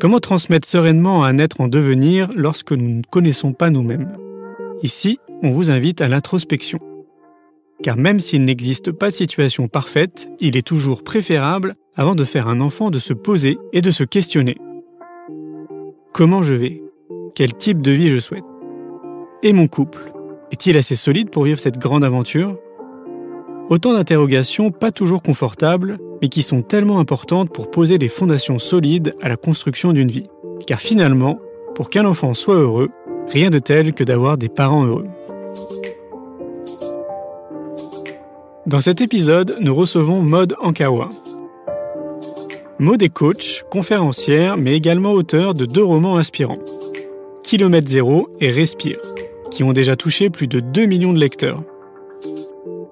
Comment transmettre sereinement un être en devenir lorsque nous ne connaissons pas nous-mêmes? Ici, on vous invite à l'introspection. Car même s'il n'existe pas de situation parfaite, il est toujours préférable, avant de faire un enfant, de se poser et de se questionner. Comment je vais? Quel type de vie je souhaite? Et mon couple? Est-il assez solide pour vivre cette grande aventure? Autant d'interrogations pas toujours confortables, mais qui sont tellement importantes pour poser des fondations solides à la construction d'une vie. Car finalement, pour qu'un enfant soit heureux, rien de tel que d'avoir des parents heureux. Dans cet épisode, nous recevons Maud Ankawa. Maud est coach, conférencière, mais également auteur de deux romans inspirants, Kilomètre Zéro et Respire, qui ont déjà touché plus de 2 millions de lecteurs.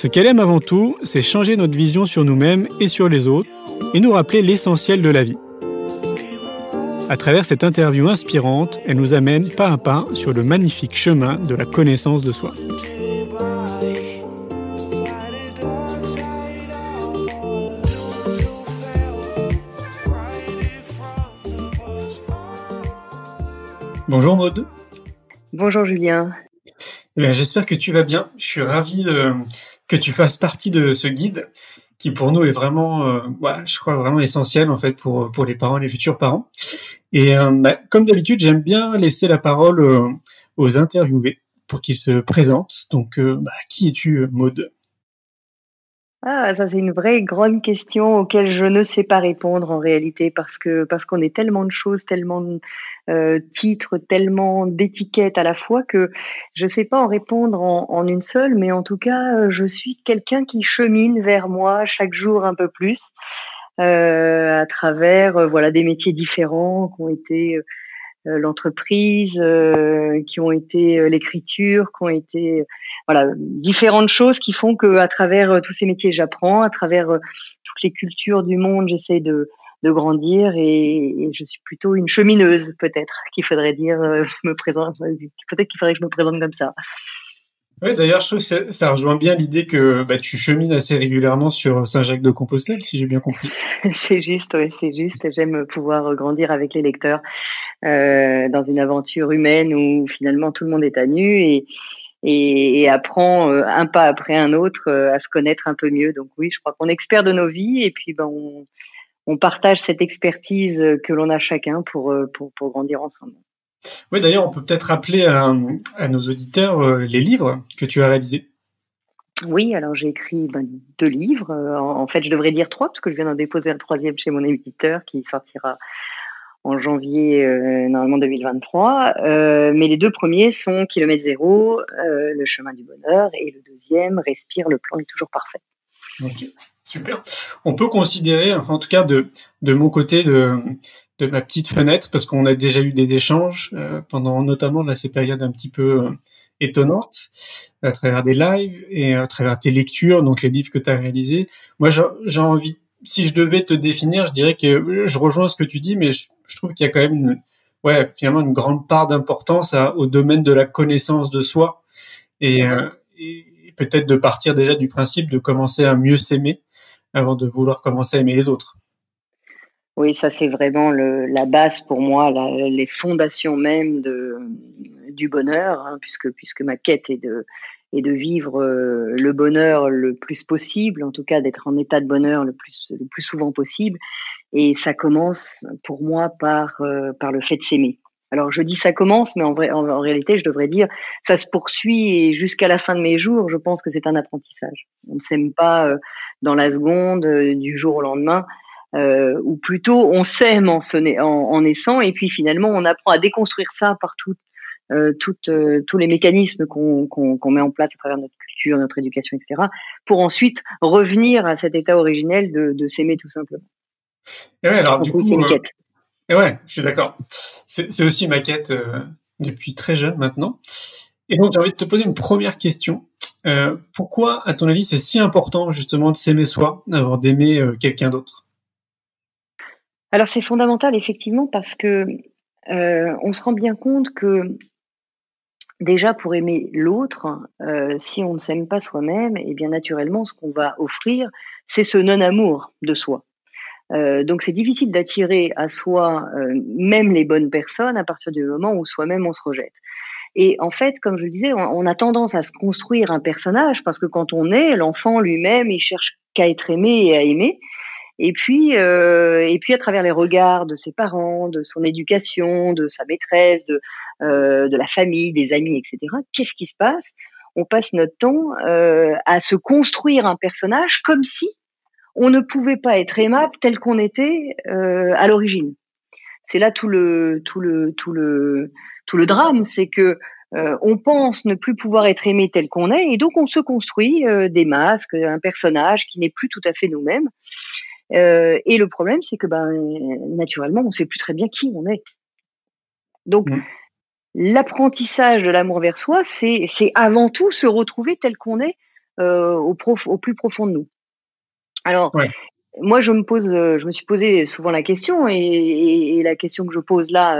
Ce qu'elle aime avant tout, c'est changer notre vision sur nous-mêmes et sur les autres, et nous rappeler l'essentiel de la vie. À travers cette interview inspirante, elle nous amène pas à pas sur le magnifique chemin de la connaissance de soi. Bonjour Maude. Bonjour Julien. Eh j'espère que tu vas bien. Je suis ravi que tu fasses partie de ce guide qui pour nous est vraiment, euh, je crois vraiment essentiel en fait pour pour les parents et les futurs parents. Et euh, bah, comme d'habitude, j'aime bien laisser la parole euh, aux interviewés pour qu'ils se présentent. Donc, bah, qui es-tu, Maude? Ah, ça c'est une vraie grande question auquel je ne sais pas répondre en réalité parce que parce qu'on est tellement de choses, tellement de euh, titres, tellement d'étiquettes à la fois que je ne sais pas en répondre en, une seule, mais en tout cas je suis quelqu'un qui chemine vers moi chaque jour un peu plus euh, à travers euh, voilà des métiers différents qui ont été euh, l'entreprise, euh, qui ont été euh, l'écriture, qui ont été voilà différentes choses qui font que à travers tous ces métiers j'apprends, à travers toutes les cultures du monde j'essaie de de grandir et, je suis plutôt une chemineuse peut-être qu'il faudrait dire me présente peut-être qu'il faudrait que je me présente comme ça. Oui, d'ailleurs, je trouve que ça rejoint bien l'idée que bah, tu chemines assez régulièrement sur Saint-Jacques-de-Compostelle, si j'ai bien compris. c'est juste, oui, c'est juste. J'aime pouvoir grandir avec les lecteurs euh, dans une aventure humaine où finalement tout le monde est à nu et, et, apprend euh, un pas après un autre euh, à se connaître un peu mieux. Donc oui, je crois qu'on est expert de nos vies et puis ben, on, on partage cette expertise que l'on a chacun pour, pour, pour grandir ensemble. Oui, d'ailleurs, on peut peut-être rappeler à, nos auditeurs euh, les livres que tu as réalisés. Oui, alors j'ai écrit ben, deux livres. Euh, en, fait, je devrais dire trois, parce que je viens d'en déposer un troisième chez mon éditeur qui sortira en janvier, euh, normalement 2023. mais les deux premiers sont Kilomètre Zéro, Le chemin du bonheur, et le deuxième, Respire, le plan est toujours parfait. Ok, super. On peut considérer, enfin, en tout cas de, de mon côté, de, de ma petite fenêtre parce qu'on a déjà eu des échanges euh, pendant notamment là, ces périodes un petit peu euh, étonnantes à travers des lives et à travers tes lectures, donc les livres que tu as réalisés. Moi, j'ai envie, si je devais te définir, je dirais que je rejoins ce que tu dis, mais je, trouve qu'il y a quand même ouais, finalement une grande part d'importance au domaine de la connaissance de soi et, euh, et peut-être de partir déjà du principe de commencer à mieux s'aimer avant de vouloir commencer à aimer les autres. Oui, ça c'est vraiment la base pour moi, les fondations même du bonheur, hein, puisque, puisque ma quête est de, est de vivre euh, le bonheur le plus possible, en tout cas d'être en état de bonheur le plus, le plus souvent possible. Et ça commence pour moi par, euh, par le fait de s'aimer. Alors je dis ça commence, mais en, vrai, en, réalité je devrais dire ça se poursuit et jusqu'à la fin de mes jours, je pense que c'est un apprentissage. On ne s'aime pas euh, dans la seconde, du jour au lendemain euh, ou plutôt on s'aime en, en, naissant et puis finalement on apprend à déconstruire ça par tout, euh, euh, tous les mécanismes qu'on met en place à travers notre culture, notre éducation, etc., pour ensuite revenir à cet état originel de, de s'aimer tout simplement. Et ouais, alors du coup, c'est une quête. Et ouais, je suis d'accord. C'est aussi ma quête depuis très jeune maintenant. Et donc j'ai envie de te poser une première question. Euh, pourquoi, à ton avis, c'est si important justement de s'aimer soi avant d'aimer quelqu'un d'autre? Alors c'est fondamental effectivement parce que euh, on se rend bien compte que déjà pour aimer l'autre, euh, si on ne s'aime pas soi-même, et eh bien naturellement ce qu'on va offrir, c'est ce non-amour de soi. donc c'est difficile d'attirer à soi même les bonnes personnes à partir du moment où soi-même on se rejette. Et en fait, comme je le disais, on, a tendance à se construire un personnage parce que quand on est, l'enfant lui-même, il cherche qu'à être aimé et à aimer. Et puis, euh, et puis à travers les regards de ses parents, de son éducation, de sa maîtresse, de, euh, la famille, des amis, etc. Qu'est-ce qui se passe? On passe notre temps euh, à se construire un personnage comme si on ne pouvait pas être aimable tel qu'on était à l'origine. C'est là tout le tout le tout le tout le drame, c'est que on pense ne plus pouvoir être aimé tel qu'on est, et donc on se construit des masques, un personnage qui n'est plus tout à fait nous-mêmes. Euh, et le problème, c'est que ben, naturellement, on ne sait plus très bien qui on est. Donc, mmh. l'apprentissage de l'amour vers soi, c'est avant tout se retrouver tel qu'on est au, au, plus profond de nous. Alors, moi, je me pose, je me suis posé souvent la question, et, et la question que je pose là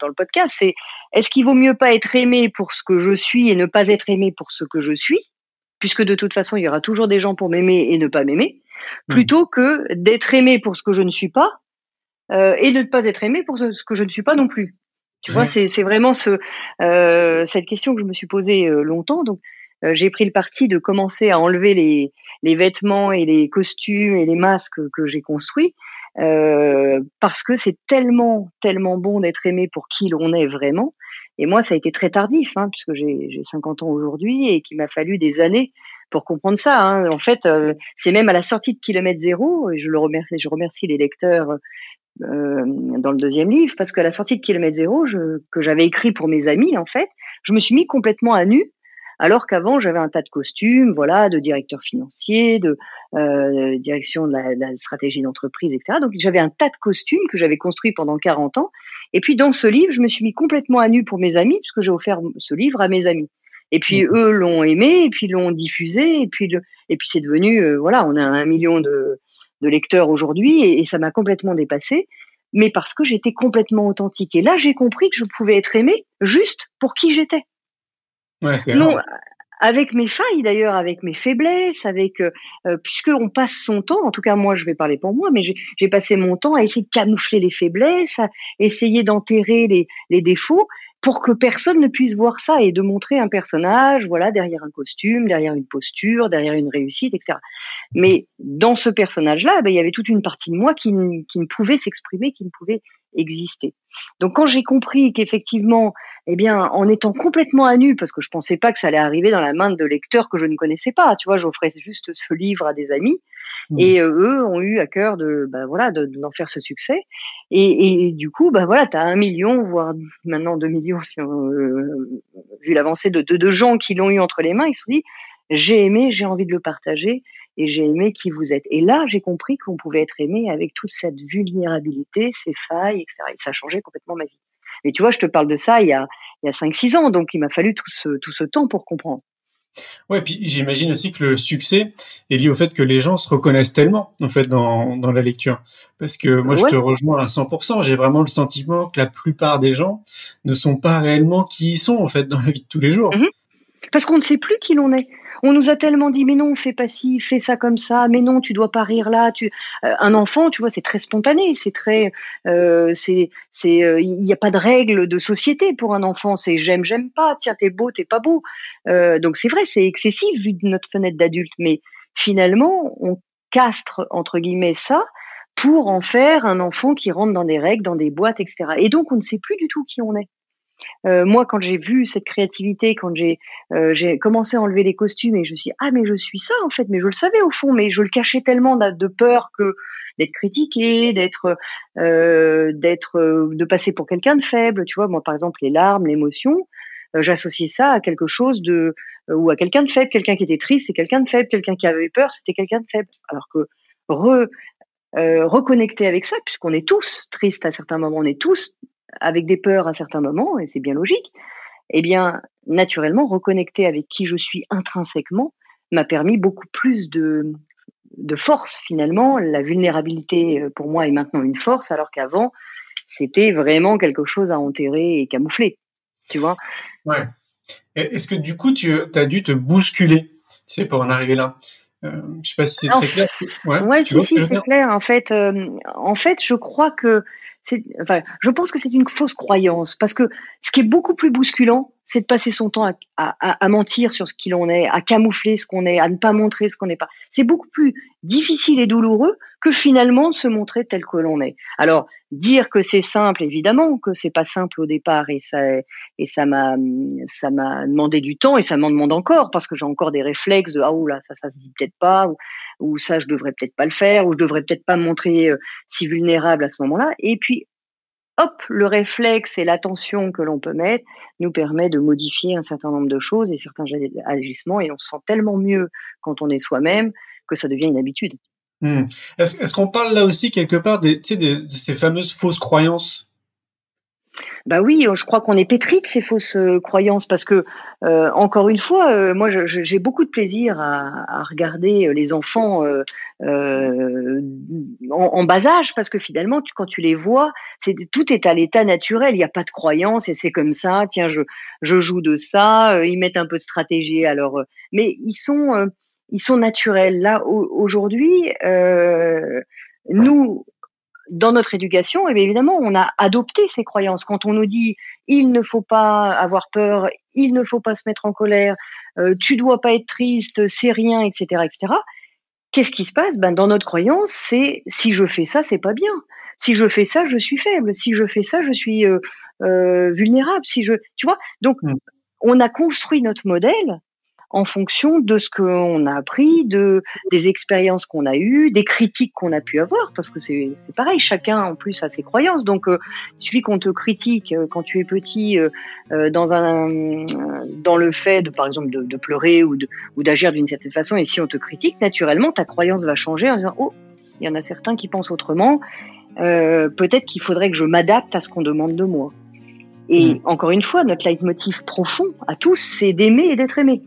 dans le podcast, c'est est-ce qu'il vaut mieux pas être aimé pour ce que je suis et ne pas être aimé pour ce que je suis, puisque de toute façon, il y aura toujours des gens pour m'aimer et ne pas m'aimer. Plutôt que d'être aimé pour ce que je ne suis pas euh, et de ne pas être aimé pour ce, que je ne suis pas non plus. Tu vois, c'est vraiment ce, euh, cette question que je me suis posée euh, longtemps. Donc, j'ai pris le parti de commencer à enlever les, les vêtements et les costumes et les masques que j'ai construits parce que c'est tellement, tellement bon d'être aimé pour qui l'on est vraiment. Et moi, ça a été très tardif, hein, puisque j'ai 50 ans aujourd'hui et qu'il m'a fallu des années pour comprendre ça. Hein. En fait, euh, c'est même à la sortie de Kilomètre Zéro, et je le remercie, je remercie les lecteurs euh, dans le deuxième livre, parce qu'à la sortie de Kilomètre Zéro, que j'avais écrit pour mes amis, en fait, je me suis mis complètement à nu alors qu'avant j'avais un tas de costumes, voilà, de directeur financier, de euh, direction de la, stratégie d'entreprise, etc. Donc j'avais un tas de costumes que j'avais construits pendant 40 ans. Et puis dans ce livre, je me suis mis complètement à nu pour mes amis, puisque j'ai offert ce livre à mes amis. Et puis eux l'ont aimé, et puis l'ont diffusé, et puis et puis c'est devenu, euh, voilà, on a un million de, lecteurs aujourd'hui, et, et ça m'a complètement dépassé mais parce que j'étais complètement authentique. Et là, j'ai compris que je pouvais être aimée juste pour qui j'étais. Non, avec mes failles d'ailleurs, avec mes faiblesses, avec euh, euh, puisque on passe son temps, en tout cas moi je vais parler pour moi, mais j'ai passé mon temps à essayer de camoufler les faiblesses, à essayer d'enterrer les, les défauts pour que personne ne puisse voir ça et de montrer un personnage, voilà, derrière un costume, derrière une posture, derrière une réussite, etc. Mais dans ce personnage-là, ben, il y avait toute une partie de moi qui, qui ne pouvait s'exprimer, qui ne pouvait exister. Donc quand j'ai compris qu'effectivement, eh bien, en étant complètement à nu, parce que je pensais pas que ça allait arriver dans la main de lecteurs que je ne connaissais pas, tu vois, j'offrais juste ce livre à des amis, mmh. et euh, eux ont eu à cœur de, bah, voilà, d'en faire ce succès. Et, et du coup, bah voilà, as un million, voire maintenant deux millions, si on, euh, vu l'avancée de, de, de gens qui l'ont eu entre les mains, ils se sont dit, j'ai aimé, j'ai envie de le partager et j'ai aimé qui vous êtes. Et là, j'ai compris qu'on pouvait être aimé avec toute cette vulnérabilité, ces failles, etc. Et ça a changé complètement ma vie. Mais tu vois, je te parle de ça il y a, il y a 5-6 ans, donc il m'a fallu tout ce, tout ce temps pour comprendre. Ouais, puis j'imagine aussi que le succès est lié au fait que les gens se reconnaissent tellement, en fait, dans, dans la lecture. Parce que moi, je te rejoins à 100%. J'ai vraiment le sentiment que la plupart des gens ne sont pas réellement qui ils sont, en fait, dans la vie de tous les jours. Mhm. Parce qu'on ne sait plus qui l'on est. On nous a tellement dit mais non, fais pas ci, fais ça comme ça, mais non, tu dois pas rire là. Tu, euh, un enfant, tu vois, c'est très spontané, c'est très, euh, c'est, euh, il n'y a pas de règles de société pour un enfant. C'est j'aime, j'aime pas. Tiens, t'es beau, t'es pas beau. donc c'est vrai, c'est excessif vu de notre fenêtre d'adulte, mais finalement, on castre entre guillemets ça pour en faire un enfant qui rentre dans des règles, dans des boîtes, etc. Et donc on ne sait plus du tout qui on est. Euh, moi, quand j'ai vu cette créativité, quand j'ai euh, j'ai commencé à enlever les costumes et je me suis dit, ah mais je suis ça en fait, mais je le savais au fond, mais je le cachais tellement de peur que d'être critiqué, d'être euh, de passer pour quelqu'un de faible, tu vois. Moi, par exemple, les larmes, l'émotion, j'associais ça à quelque chose de ou à quelqu'un de faible, quelqu'un qui était triste, c'est quelqu'un de faible, quelqu'un qui avait peur, c'était quelqu'un de faible. Alors que re, reconnecter avec ça, puisqu'on est tous tristes à certains moments, on est tous avec des peurs à certains moments, et c'est bien logique, eh bien, naturellement, reconnecter avec qui je suis intrinsèquement m'a permis beaucoup plus de, de force finalement. La vulnérabilité, euh, pour moi, est maintenant une force, alors qu'avant, c'était vraiment quelque chose à enterrer et camoufler. Tu vois Ouais. Est-ce que du coup, tu as dû te bousculer, sais, pour en arriver là? Euh, je sais pas si c'est très clair. Ouais, ouais si, si, c'est clair. En fait, euh, en fait, je crois que enfin, je pense que c'est une fausse croyance parce que ce qui est beaucoup plus bousculant, c'est de passer son temps à, à, à mentir sur ce qu'il en est, à camoufler ce qu'on est, à ne pas montrer ce qu'on n'est pas. C'est beaucoup plus difficile et douloureux que finalement de se montrer tel que l'on est. Alors dire que c'est simple, évidemment que c'est pas simple au départ et ça et ça m'a ça m'a demandé du temps et ça m'en demande encore parce que j'ai encore des réflexes de ah ou là ça ça se dit peut-être pas ou, ou ça je devrais peut-être pas le faire ou je devrais peut-être pas me montrer euh, si vulnérable à ce moment-là et puis hop, le réflexe et l'attention que l'on peut mettre nous permet de modifier un certain nombre de choses et certains agissements et on se sent tellement mieux quand on est soi-même que ça devient une habitude. Hmm. Est-ce qu'on parle là aussi quelque part de ces fameuses fausses croyances? Bah oui, je crois qu'on est pétri de ces fausses euh, croyances parce que, euh, encore une fois, euh, moi j'ai beaucoup de plaisir à, regarder les enfants en, bas âge parce que finalement, quand tu les vois, tout est à l'état naturel. Il n'y a pas de croyance et c'est comme ça. Tiens, je, je joue de ça. ils mettent un peu de stratégie alors, mais ils sont ils sont naturels. Là aujourd'hui, nous dans notre éducation, et eh évidemment, on a adopté ces croyances. Quand on nous dit il ne faut pas avoir peur, il ne faut pas se mettre en colère, euh, tu dois pas être triste, c'est rien, etc., etc. Qu'est-ce qui se passe? Ben dans notre croyance, c'est si je fais ça, c'est pas bien. Si je fais ça, je suis faible. Si je fais ça, je suis euh, euh, vulnérable. Si je, tu vois, donc mm. on a construit notre modèle en fonction de ce qu'on a appris, de des expériences qu'on a eues, des critiques qu'on a pu avoir, parce que c'est pareil, chacun en plus a ses croyances. Donc, euh, il suffit qu'on te critique euh, quand tu es petit euh, dans un dans le fait de, par exemple, de, de pleurer ou de ou d'agir d'une certaine façon, et si on te critique, naturellement, ta croyance va changer en disant oh, il y en a certains qui pensent autrement. Peut-être qu'il faudrait que je m'adapte à ce qu'on demande de moi. Et mmh. encore une fois, notre leitmotiv profond à tous, c'est d'aimer et d'être aimé.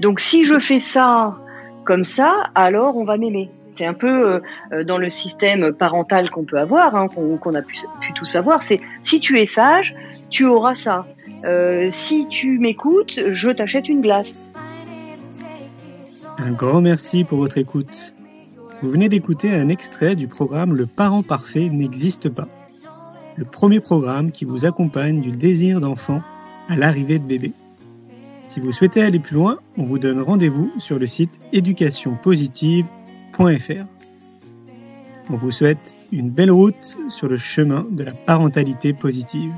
Donc si je fais ça comme ça, alors on va m'aimer. C'est un peu euh, dans le système parental qu'on peut avoir, hein, qu'on a pu, pu, tout savoir. C'est si tu es sage, tu auras ça. Euh, si tu m'écoutes, je t'achète une glace. Un grand merci pour votre écoute. Vous venez d'écouter un extrait du programme Le parent parfait n'existe pas. Le premier programme qui vous accompagne du désir d'enfant à l'arrivée de bébé. Si vous souhaitez aller plus loin, on vous donne rendez-vous sur le site éducationpositive.fr. On vous souhaite une belle route sur le chemin de la parentalité positive.